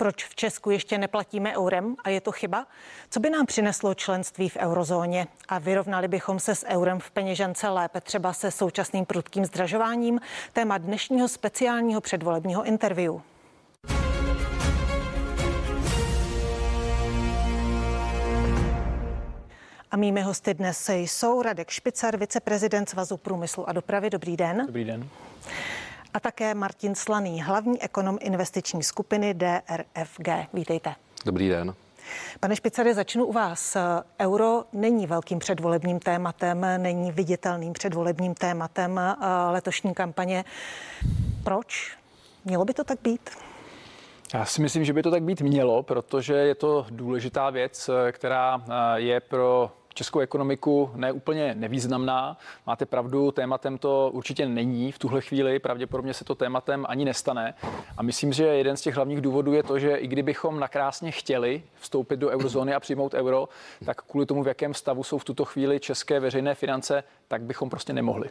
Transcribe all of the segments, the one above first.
Proč v Česku ještě neplatíme eurem a je to chyba? Co by nám přineslo členství v eurozóně a vyrovnali bychom se s eurem v peněžence lépe třeba se současným prudkým zdražováním? Téma dnešního speciálního předvolebního interview. A mými hosty dnes jsou Radek Špicar, viceprezident Svazu průmyslu a dopravy. Dobrý den. Dobrý den. A také Martin Slaný, hlavní ekonom investiční skupiny DRFG. Vítejte. Dobrý den. Pane Špicary, začnu u vás. Euro není velkým předvolebním tématem, není viditelným předvolebním tématem eh, letošní kampaně. Proč? Mělo by to tak být? Já si myslím, že by to tak být mělo, protože je to důležitá věc, eh, která eh, je pro českou ekonomiku neúplně nevýznamná. Máte pravdu, tématem to určitě není v tuhle chvíli, pravděpodobně se to tématem ani nestane. A myslím, že jeden z těch hlavních důvodů je to, že i kdybychom nakrásně chtěli vstoupit do eurozóny a přijmout euro, tak kvůli tomu, v jakém stavu jsou v tuto chvíli české veřejné finance, tak bychom prostě nemohli.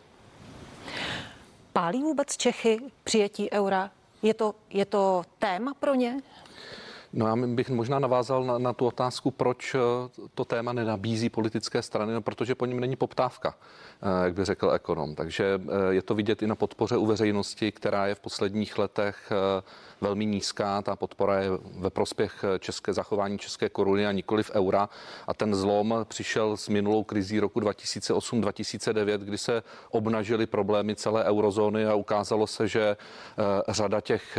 Pálí vůbec Čechy přijetí eura? Je to, je to téma pro ně? No já bych možná navázal na, na tu otázku, proč eh, to téma nenabízí politické strany, no protože po něm není poptávka, eh, jak by řekl ekonom. Takže eh, je to vidět i na podpoře u veřejnosti, která je v posledních letech velmi nízká. Ta podpora je ve prospěch české zachování české koruny a nikoli v eura. A ten zlom přišel s minulou krizí roku 2008-2009, kdy se obnažily problémy celé eurozóny a ukázalo se, že řada těch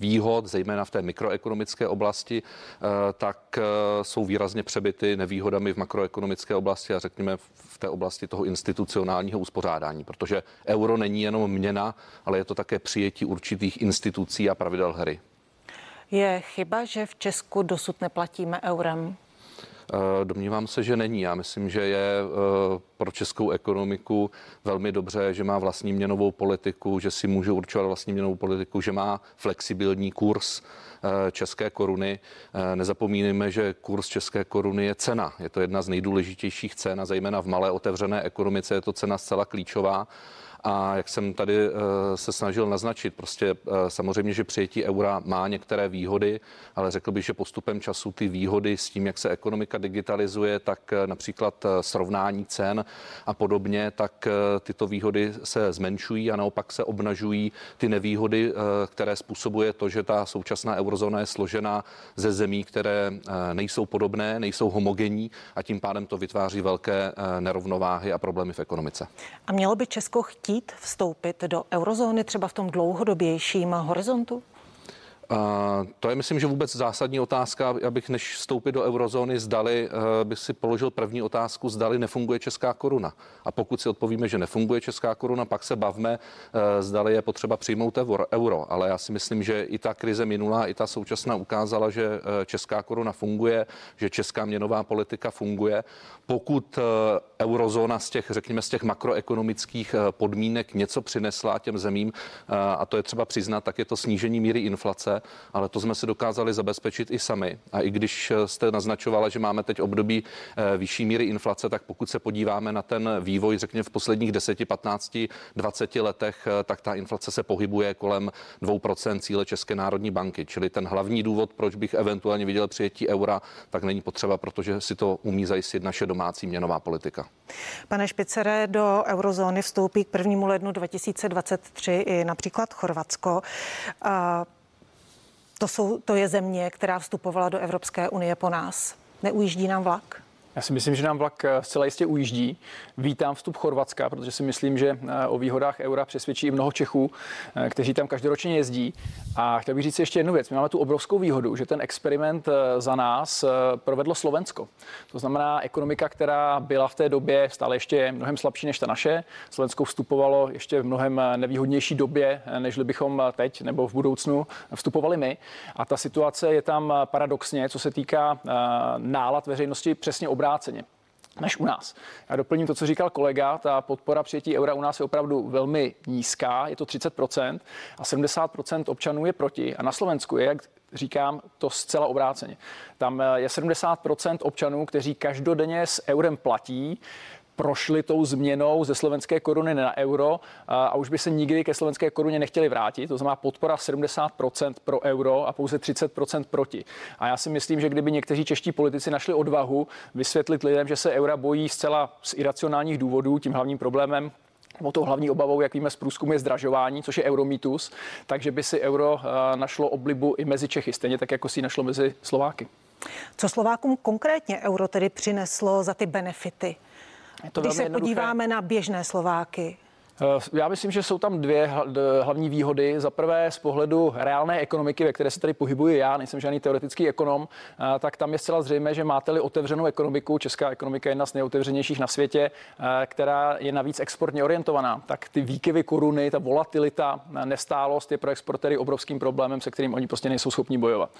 výhod, zejména v té mikroekonomické oblasti, eh, tak eh, jsou výrazně přebyty nevýhodami v makroekonomické oblasti a řekněme v té oblasti toho institucionálního uspořádání, protože euro není jenom měna, ale je to také přijetí určitých institucí a pravidel hry. Je chyba, že v Česku dosud neplatíme eurem? Eh, domnívám se, že není. Já myslím, že je pro českou ekonomiku velmi dobře, že má vlastní měnovou politiku, že si může určovat vlastní měnovou politiku, že má flexibilní kurz Eh, české koruny. Eh, nezapomínejme, že kurz české koruny je cena. Je to jedna z nejdůležitějších cen a zejména v malé otevřené ekonomice je to cena zcela klíčová. A jak jsem tady eh, se snažil naznačit, prostě eh, samozřejmě, že přijetí eura má některé výhody, ale řekl bych, že postupem času ty výhody s tím, jak se ekonomika digitalizuje, tak eh, například srovnání cen a podobně, tak tyto výhody se zmenšují a naopak se obnažují ty nevýhody, které způsobuje to, že ta současná eurozóna je složena ze zemí, které nejsou podobné, nejsou homogenní a tím pádem to vytváří velké nerovnováhy a problémy v ekonomice. A mělo by Česko chtít chtít vstoupit do eurozóny třeba v tom dlouhodobějším horizontu? To je, myslím, že vůbec zásadní otázka, abych než vstoupit do eurozóny, zdali uh, bych si položil první otázku, zdali nefunguje česká koruna. A pokud si odpovíme, že nefunguje česká koruna, pak se bavme, uh, zdali je potřeba přijmout euro. Ale já si myslím, že i ta krize minulá, i ta současná ukázala, že uh, česká koruna funguje, že česká měnová politika funguje. Pokud eurozóna z těch, řekněme, z těch makroekonomických podmínek něco přinesla těm zemím, a to je třeba přiznat, tak je to snížení míry inflace ale to jsme si dokázali zabezpečit i sami. A i když jste naznačovala, že máme teď období eh, vyšší míry inflace, tak pokud se podíváme na ten vývoj, řekněme v posledních 10, 15, 20 letech, eh, tak ta inflace se pohybuje kolem 2% cíle České národní banky. Čili ten hlavní důvod, proč bych eventuálně viděl přijetí eura, tak není potřeba, protože si to umí zajistit naše domácí měnová politika. Pane Špicere, do eurozóny vstoupí k 1. lednu 2023 i například Chorvatsko. To, jsou, to je země, která vstupovala do Evropské unie po nás. Neujíždí nám vlak? Já si myslím, že nám vlak eh, zcela jistě ujíždí. Vítám vstup Chorvatska, protože si myslím, že eh, o výhodách eura přesvědčí i mnoho Čechů, eh, kteří tam každoročně jezdí. A chtěl bych říct ještě jednu věc. My máme tu obrovskou výhodu, že ten experiment za nás provedlo Slovensko. To znamená ekonomika, která byla v té době stále ještě mnohem slabší než ta naše. Slovensko vstupovalo ještě v mnohem nevýhodnější době, než bychom teď nebo v budoucnu vstupovali my. A ta situace je tam paradoxně, co se týká nálad veřejnosti, přesně obráceně obráceně než u nás. Já doplním to, co říkal kolega, ta podpora přijetí eura u nás je opravdu velmi nízká, je to 30% a 70% občanů je proti. A na Slovensku je, jak říkám, to zcela obráceně. Tam je 70% občanů, kteří každodenně s eurem platí, prošli tou změnou ze slovenské koruny na euro a už by se nikdy ke slovenské koruně nechtěli vrátit. To znamená podpora 70% pro euro a pouze 30% proti. A já si myslím, že kdyby někteří čeští politici našli odvahu vysvětlit lidem, že se eura bojí zcela z iracionálních důvodů, tím hlavním problémem nebo tou hlavní obavou, jak víme z průzkumu, je zdražování, což je euromítus, takže by si euro našlo oblibu i mezi Čechy, stejně tak, jako si našlo mezi Slováky. Co Slovákům konkrétně euro tedy přineslo za ty benefity? To Když se jednoduché. podíváme na běžné Slováky, já myslím, že jsou tam dvě hlavní výhody. Za prvé z pohledu reálné ekonomiky, ve které se tady pohybuji já, nejsem žádný teoretický ekonom, eh, tak tam je zcela zřejmé, že máte-li otevřenou ekonomiku, česká ekonomika je jedna z nejotevřenějších na světě, eh, která je navíc exportně orientovaná, tak ty výkyvy koruny, ta volatilita, nestálost je pro exportéry obrovským problémem, se kterým oni prostě nejsou schopni bojovat.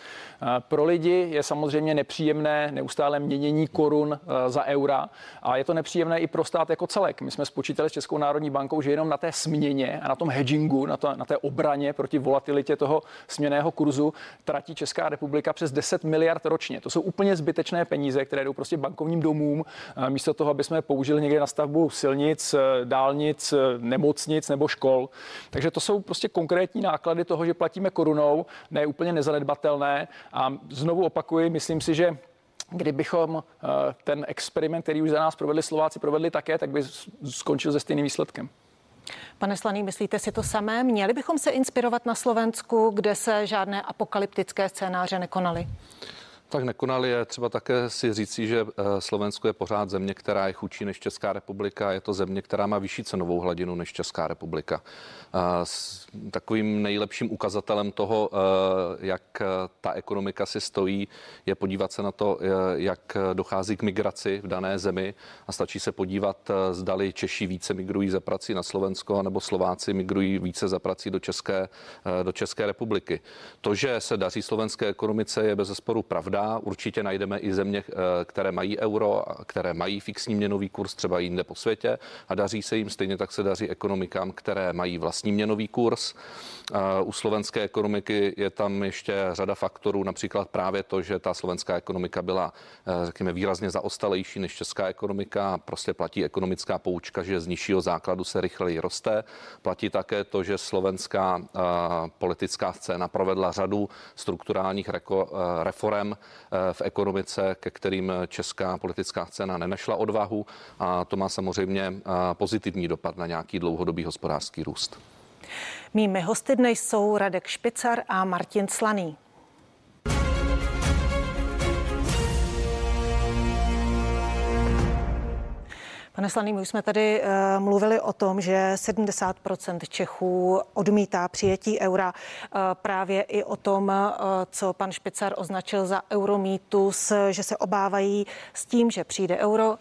Pro lidi je samozřejmě nepříjemné neustále měnění korun za eura a je to nepříjemné i pro stát jako celek. My jsme spočítali s Českou národní bankou, že jenom na té směně a na tom hedgingu, na, to, na té obraně proti volatilitě toho směného kurzu tratí Česká republika přes 10 miliard ročně. To jsou úplně zbytečné peníze, které jdou prostě bankovním domům, místo toho, aby jsme použili někde na stavbu silnic, dálnic, nemocnic nebo škol. Takže to jsou prostě konkrétní náklady toho, že platíme korunou, ne úplně nezanedbatelné. A znovu opakuji, myslím si, že Kdybychom eh, ten experiment, který už za nás provedli Slováci, provedli také, tak by skončil se stejným výsledkem. Pane Slaný, myslíte si to samé? Měli bychom se inspirovat na Slovensku, kde se žádné apokalyptické scénáře nekonaly? Tak nekonali je třeba také si říci, že eh, Slovensko je pořád země, která je chudší než Česká republika. Je to země, která má vyšší cenovou hladinu než Česká republika. S takovým nejlepším ukazatelem toho, eh, jak eh, ta ekonomika si stojí, je podívat se na to, jak dochází k migraci v dané zemi a stačí se podívat, zdali Češi více migrují za prací na Slovensko, nebo Slováci migrují více za prací do České, do České republiky. To, že se daří slovenské ekonomice, je bez zesporu pravda pravda. Určitě najdeme i země, eh, které mají euro, které mají fixní měnový kurz třeba jinde po světě a daří se jim stejně tak se daří ekonomikám, které mají vlastní měnový kurz. U slovenské ekonomiky je tam ještě řada faktorů, například právě to, že ta slovenská ekonomika byla, eh, řekněme, výrazně zaostalejší než česká ekonomika. Prostě platí ekonomická poučka, že z nižšího základu se rychleji roste. Platí také to, že slovenská eh, politická scéna provedla řadu strukturálních reform Eh, v ekonomice, ke kterým česká politická scéna nenašla odvahu a to má samozřejmě eh, pozitivní dopad na nějaký dlouhodobý hospodářský růst. Mými hosty dnes jsou Radek Špicar a Martin Slaný. Pane Slaný, my už jsme tady uh, mluvili o tom, že 70% Čechů odmítá přijetí eura. Uh, právě i o tom, uh, co pan Špicar označil za euromítus, že se obávají s tím, že přijde euro, uh,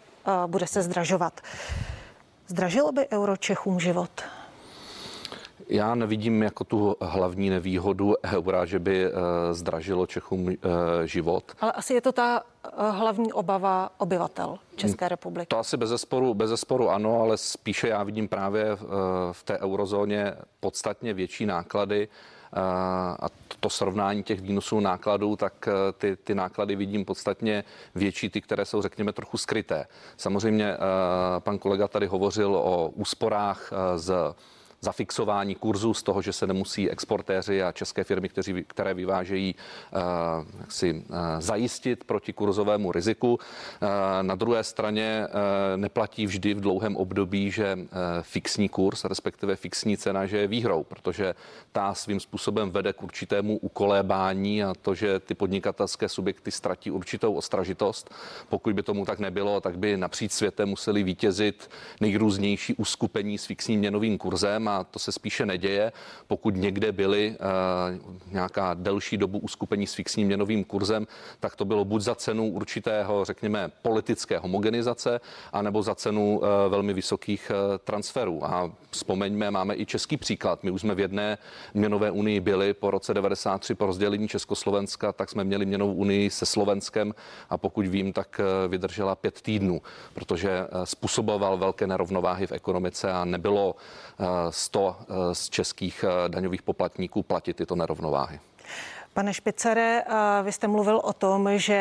bude se zdražovat. Zdražilo by euro Čechům život? Já nevidím jako tu hlavní nevýhodu eura, že by zdražilo Čechům život. Ale asi je to ta hlavní obava obyvatel České republiky? To asi bez zesporu, bez zesporu ano, ale spíše já vidím právě v té eurozóně podstatně větší náklady a to srovnání těch výnosů nákladů, tak ty, ty náklady vidím podstatně větší, ty, které jsou, řekněme, trochu skryté. Samozřejmě pan kolega tady hovořil o úsporách z zafixování kurzu z toho, že se nemusí exportéři a české firmy, kteří, které vyvážejí, uh, si uh, zajistit proti kurzovému riziku. Uh, na druhé straně neplatí vždy v dlouhém období, že fixní kurz, respektive fixní cena, že je výhrou, protože ta svým způsobem vede k určitému ukolébání a to, že ty podnikatelské subjekty ztratí určitou ostražitost. Pokud by tomu tak nebylo, tak by napříč světem museli vítězit nejrůznější uskupení s fixním měnovým kurzem a to se spíše neděje. Pokud někde byly uh, nějaká delší dobu uskupení s fixním měnovým kurzem, tak to bylo buď za cenu určitého, řekněme, politické homogenizace, anebo za cenu uh, velmi vysokých uh, transferů. A vzpomeňme, máme i český příklad. My už jsme v jedné měnové unii byli po roce 93 po rozdělení Československa, tak jsme měli měnovou unii se Slovenskem a pokud vím, tak vydržela pět týdnů, protože způsoboval velké nerovnováhy v ekonomice a nebylo 100 z českých eh, daňových poplatníků platit tyto nerovnováhy. Pane Špicere, vy jste mluvil o tom, že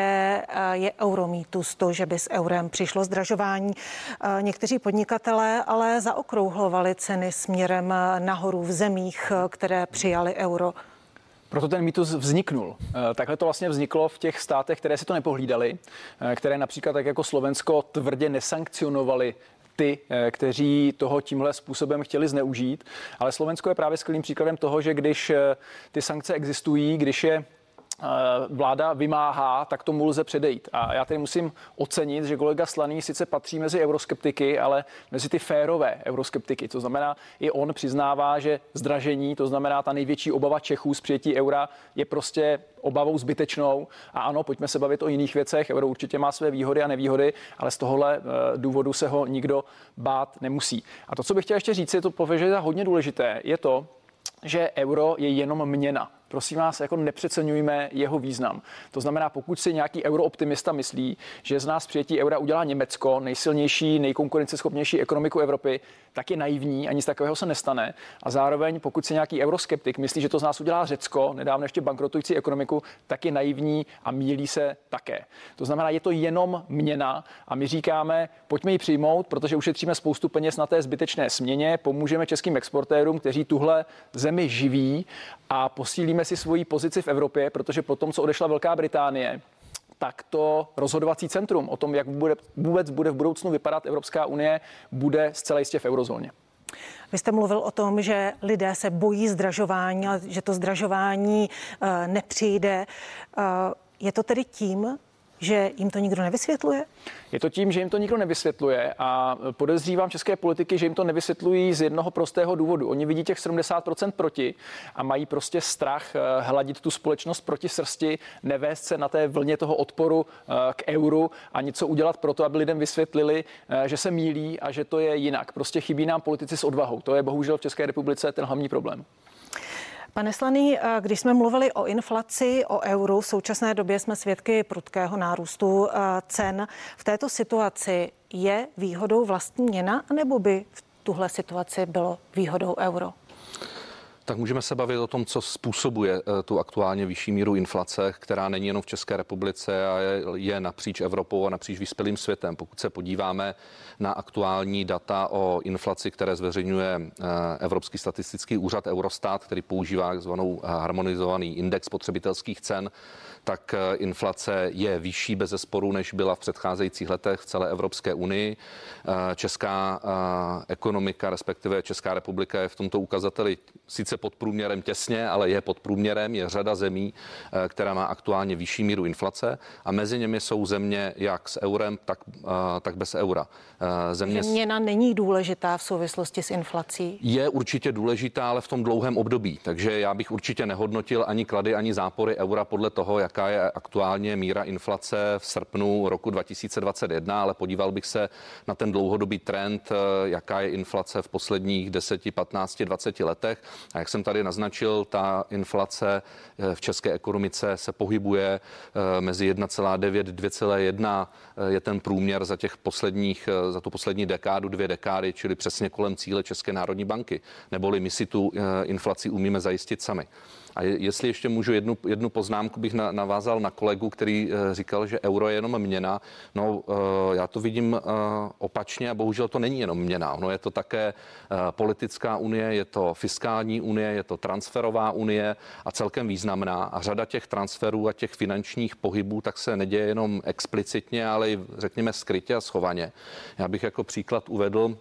je euromítus to, že by s eurem přišlo zdražování. Někteří podnikatelé ale zaokrouhlovali ceny směrem nahoru v zemích, které přijali euro. Proto ten mýtus vzniknul. Takhle to vlastně vzniklo v těch státech, které si to nepohlídali, které například tak jako Slovensko tvrdě nesankcionovali ty, kteří toho tímhle způsobem chtěli zneužít. Ale Slovensko je právě skvělým příkladem toho, že když ty sankce existují, když je Eh, vláda vymáhá, tak tomu lze předejít. A já tady musím ocenit, že kolega Slaný sice patří mezi euroskeptiky, ale mezi ty férové euroskeptiky. To znamená, i on přiznává, že zdražení, to znamená ta největší obava Čechů z přijetí eura, je prostě obavou zbytečnou. A ano, pojďme se bavit o jiných věcech. Euro určitě má své výhody a nevýhody, ale z tohohle eh, důvodu se ho nikdo bát nemusí. A to, co bych chtěl ještě říct, je to považuji za hodně důležité, je to, že euro je jenom měna prosím vás, jako nepřeceňujme jeho význam. To znamená, pokud si nějaký eurooptimista myslí, že z nás přijetí eura udělá Německo, nejsilnější, nejkonkurenceschopnější ekonomiku Evropy, tak je naivní a nic takového se nestane. A zároveň, pokud si nějaký euroskeptik myslí, že to z nás udělá Řecko, nedávno ještě bankrotující ekonomiku, tak je naivní a mílí se také. To znamená, je to jenom měna a my říkáme, pojďme ji přijmout, protože ušetříme spoustu peněz na té zbytečné směně, pomůžeme českým exportérům, kteří tuhle zemi živí a posílíme si svoji pozici v Evropě, protože po tom, co odešla Velká Británie, tak to rozhodovací centrum o tom, jak bude, vůbec bude v budoucnu vypadat Evropská unie, bude zcela jistě v eurozóně. Vy jste mluvil o tom, že lidé se bojí zdražování, že to zdražování uh, nepřijde. Uh, je to tedy tím, že jim to nikdo nevysvětluje? Je to tím, že jim to nikdo nevysvětluje a podezřívám české politiky, že jim to nevysvětlují z jednoho prostého důvodu. Oni vidí těch 70% proti a mají prostě strach eh, hladit tu společnost proti srsti, nevést se na té vlně toho odporu eh, k euru a něco udělat pro to, aby lidem vysvětlili, eh, že se mílí a že to je jinak. Prostě chybí nám politici s odvahou. To je bohužel v České republice ten hlavní problém. Pane Slaný, eh, když jsme mluvili o inflaci, o euru, v současné době jsme svědky prudkého nárůstu eh, cen. V této situaci je výhodou vlastní měna, nebo by v tuhle situaci bylo výhodou euro? Tak můžeme se bavit o tom, co způsobuje eh, tu aktuálně vyšší míru inflace, která není jenom v České republice a je, napříč Evropou a napříč vyspělým světem. Pokud se podíváme na aktuální data o inflaci, které zveřejňuje eh, Evropský statistický úřad Eurostat, který používá takzvanou eh, harmonizovaný index spotřebitelských cen, tak inflace je vyšší bez zesporu, než byla v předcházejících letech v celé Evropské unii. Česká ekonomika, respektive Česká republika je v tomto ukazateli sice pod průměrem těsně, ale je pod průměrem. Je řada zemí, která má aktuálně vyšší míru inflace a mezi nimi jsou země jak s eurem, tak, tak bez eura. Eh, země... Měna není důležitá v souvislosti s inflací? Je určitě důležitá, ale v tom dlouhém období. Takže já bych určitě nehodnotil ani klady, ani zápory eura podle toho, jaká je aktuálně míra inflace v srpnu roku 2021, ale podíval bych se na ten dlouhodobý trend, eh, jaká je inflace v posledních 10, 15, 20 letech. A jak jsem tady naznačil, ta inflace eh, v české ekonomice se pohybuje mezi 1,9, 2,1 je ten průměr za těch posledních za tu poslední dekádu, dvě dekády, čili přesně kolem cíle České národní banky. Neboli my si tu eh, inflaci umíme zajistit sami. A jestli ještě můžu jednu, jednu poznámku, bych navázal na kolegu, který eh, říkal, že euro je jenom měna. No, eh, já to vidím opačně a bohužel to není jenom měna. No, je to také politická unie, je to fiskální unie, je to transferová unie a celkem významná. A řada těch transferů a těch finančních pohybů tak se neděje jenom explicitně, ale i řekněme skrytě a schovaně. Já bych jako příklad uvedl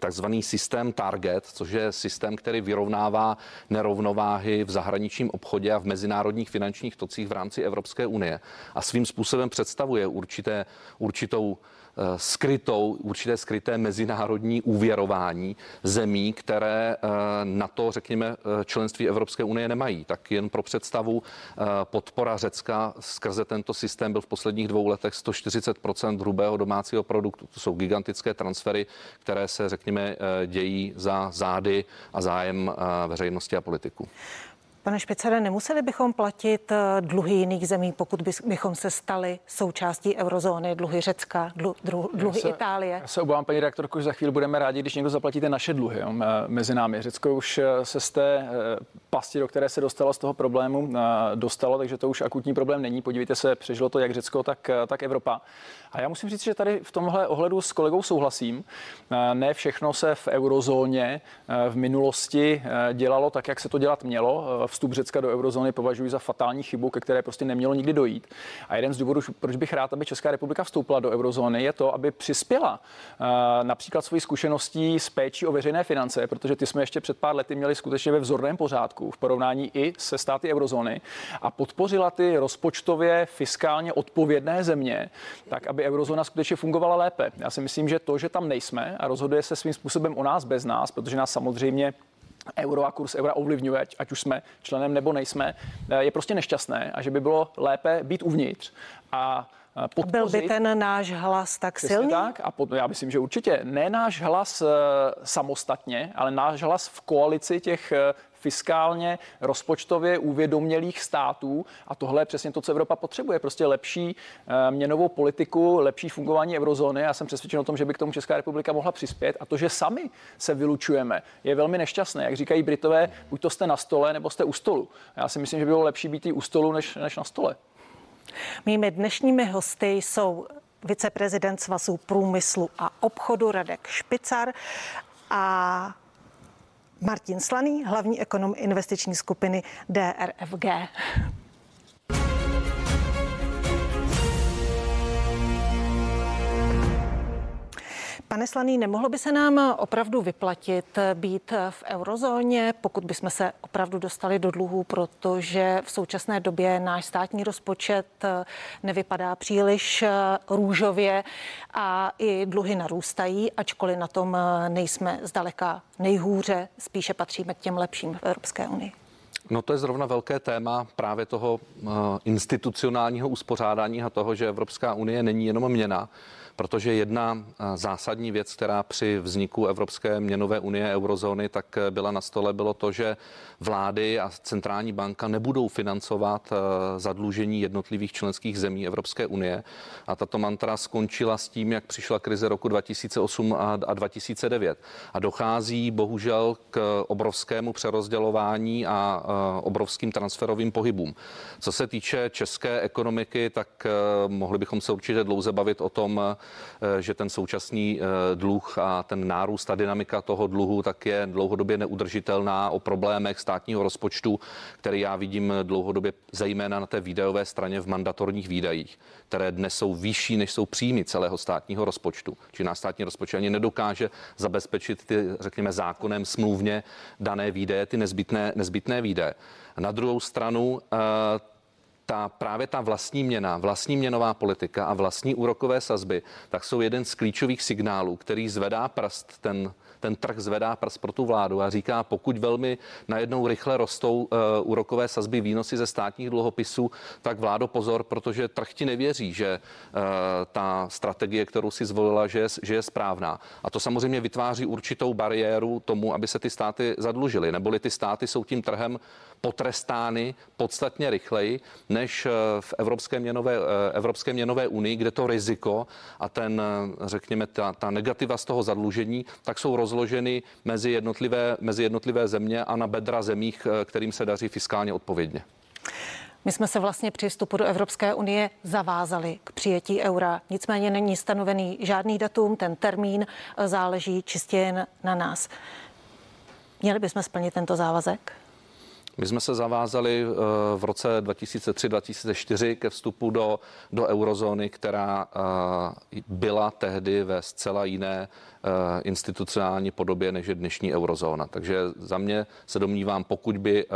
takzvaný systém Target, což je systém, který vyrovnává nerovnováhy v zahraničním obchodě a v mezinárodních finančních tocích v rámci Evropské unie. A svým způsobem představuje určité, určitou skrytou, určité skryté mezinárodní úvěrování zemí, které eh, na to, řekněme, eh, členství Evropské unie nemají. Tak jen pro představu, podpora Řecka skrze tento systém byl v posledních dvou letech 140 hrubého domácího produktu. To jsou gigantické transfery, které se, řekněme, dějí za zády a zájem veřejnosti a politiku. Pane Špicere, nemuseli bychom platit eh, dluhy jiných zemí, pokud bychom se stali součástí eurozóny, dluhy Řecka, dlu, dlu, dluhy se, Itálie? Já se obávám, paní redaktorko, že za chvíli budeme rádi, když někdo zaplatíte naše dluhy jo, mezi námi. Řecko už eh, se z té eh, pasti, do které se dostalo z toho problému, dostalo, takže to už akutní problém není. Podívejte se, přežilo to jak Řecko, tak, tak Evropa. A já musím říct, že tady v tomhle ohledu s kolegou souhlasím. Ne všechno se v eurozóně v minulosti dělalo tak, jak se to dělat mělo. Vstup Řecka do eurozóny považuji za fatální chybu, ke které prostě nemělo nikdy dojít. A jeden z důvodů, proč bych rád, aby Česká republika vstoupila do eurozóny, je to, aby přispěla například svoji zkušeností s péčí o veřejné finance, protože ty jsme ještě před pár lety měli skutečně ve vzorném pořádku v porovnání i se státy eurozóny a podpořila ty rozpočtově fiskálně odpovědné země, tak aby eurozóna skutečně fungovala lépe. Já si myslím, že to, že tam nejsme a rozhoduje se svým způsobem o nás bez nás, protože nás samozřejmě euro a kurz eura ovlivňuje, ať, už jsme členem nebo nejsme, je prostě nešťastné a že by bylo lépe být uvnitř a podpořit. Byl by ten náš hlas tak Přesně silný? Tak a pod, já myslím, že určitě ne náš hlas e, samostatně, ale náš hlas v koalici těch fiskálně, rozpočtově uvědomělých států. A tohle je přesně to, co Evropa potřebuje. Prostě lepší e, měnovou politiku, lepší fungování eurozóny. Já jsem přesvědčen o tom, že by k tomu Česká republika mohla přispět. A to, že sami se vylučujeme, je velmi nešťastné. Jak říkají Britové, buď to jste na stole, nebo jste u stolu. Já si myslím, že by bylo lepší být i u stolu, než, než na stole. Mými dnešními hosty jsou viceprezident Svazu průmyslu a obchodu Radek Špicar a Martin Slaný, hlavní ekonom investiční skupiny DRFG. Pane Slaný, nemohlo by se nám opravdu vyplatit být v eurozóně, pokud bychom se opravdu dostali do dluhů, protože v současné době náš státní rozpočet nevypadá příliš růžově a i dluhy narůstají, ačkoliv na tom nejsme zdaleka nejhůře, spíše patříme k těm lepším v Evropské unii. No to je zrovna velké téma právě toho institucionálního uspořádání a toho, že Evropská unie není jenom měna, protože jedna eh, zásadní věc, která při vzniku Evropské měnové unie eurozóny tak eh, byla na stole, bylo to, že vlády a centrální banka nebudou financovat eh, zadlužení jednotlivých členských zemí Evropské unie. A tato mantra skončila s tím, jak přišla krize roku 2008 a 2009. A dochází bohužel k obrovskému přerozdělování a obrovským transferovým pohybům. Co se týče české ekonomiky, tak mohli bychom se určitě dlouze bavit o tom, že ten současný eh, dluh a ten nárůst a dynamika toho dluhu tak je dlouhodobě neudržitelná o problémech státního rozpočtu, který já vidím dlouhodobě zejména na té výdajové straně v mandatorních výdajích, které dnes jsou vyšší, než jsou příjmy celého státního rozpočtu. Či náš státní rozpočet ani nedokáže zabezpečit ty, řekněme, zákonem smluvně dané výdaje, ty nezbytné, nezbytné výdaje. Na druhou stranu eh, ta právě ta vlastní měna, vlastní měnová politika a vlastní úrokové sazby, tak jsou jeden z klíčových signálů, který zvedá prst ten ten trh zvedá prst pro tu vládu a říká, pokud velmi najednou rychle rostou uh, úrokové sazby výnosy ze státních dluhopisů, tak vládo pozor, protože trh ti nevěří, že uh, ta strategie, kterou si zvolila, že je, že je správná. A to samozřejmě vytváří určitou bariéru tomu, aby se ty státy zadlužily, neboli ty státy jsou tím trhem potrestány podstatně rychleji než eh, v Evropské měnové, Evropské měnové unii, kde to riziko a ten, řekněme, ta, ta negativa z toho zadlužení, tak jsou roz rozloženy mezi jednotlivé, mezi jednotlivé země a na bedra zemích, eh, kterým se daří fiskálně odpovědně. My jsme se vlastně při vstupu do Evropské unie zavázali k přijetí eura. Nicméně není stanovený žádný datum, ten termín eh, záleží čistě jen na nás. Měli bychom splnit tento závazek? My jsme se zavázali eh, v roce 2003-2004 ke vstupu do, do eurozóny, která byla tehdy ve zcela jiné Eh, institucionální podobě, než je dnešní eurozóna. Takže za mě se domnívám, pokud by eh,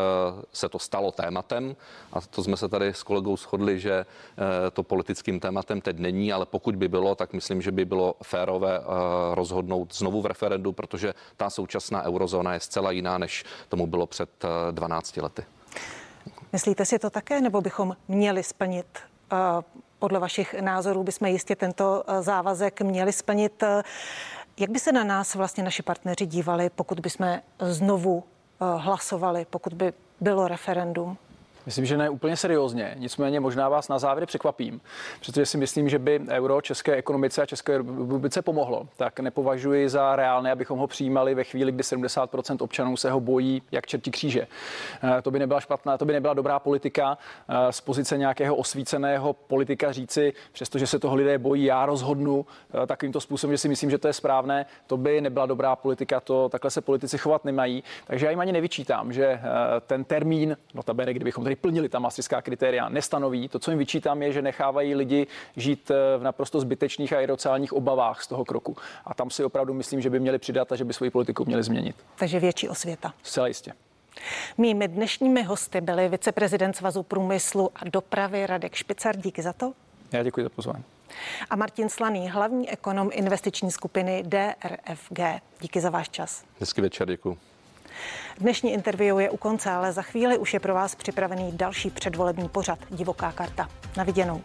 se to stalo tématem, a to jsme se tady s kolegou shodli, že eh, to politickým tématem teď není, ale pokud by bylo, tak myslím, že by bylo férové rozhodnout znovu v referendu, protože ta současná eurozóna je zcela jiná, než tomu bylo před 12 lety. Myslíte si to také, nebo bychom měli splnit podle vašich názorů bychom jistě tento závazek měli splnit. Jak by se na nás vlastně naši partneři dívali, pokud bychom znovu eh, hlasovali, pokud by bylo referendum? Myslím, že ne úplně seriózně. Nicméně možná vás na závěr překvapím, protože si myslím, že by euro české ekonomice a České republice pomohlo. Tak nepovažuji za reálné, abychom ho přijímali ve chvíli, kdy 70% občanů se ho bojí jak čerti kříže. Eh, to by nebyla špatná, to by nebyla dobrá politika eh, z pozice nějakého osvíceného politika říci, přestože se toho lidé bojí, já rozhodnu eh, takovýmto způsobem, že si myslím, že to je správné. To by nebyla dobrá politika, to takhle se politici chovat nemají. Takže já jim ani nevyčítám, že ten termín, notabene, kdybychom plnili ta mastická kritéria, nestanoví. To, co jim vyčítám, je, že nechávají lidi žít eh, v naprosto zbytečných a irracionálních obavách z toho kroku. A tam si opravdu myslím, že by měli přidat a že by svoji politiku měli změnit. Takže větší osvěta. Zcela jistě. Mými dnešními hosty byli viceprezident Svazu průmyslu a dopravy Radek Špicar. Díky za to. Já děkuji za pozvání. A Martin Slaný, hlavní ekonom investiční skupiny DRFG. Díky za váš čas. Hezký večer, děkuji. Dnešní interview je u konce, ale za chvíli už je pro vás připravený další předvolební pořad Divoká karta. Na viděnou.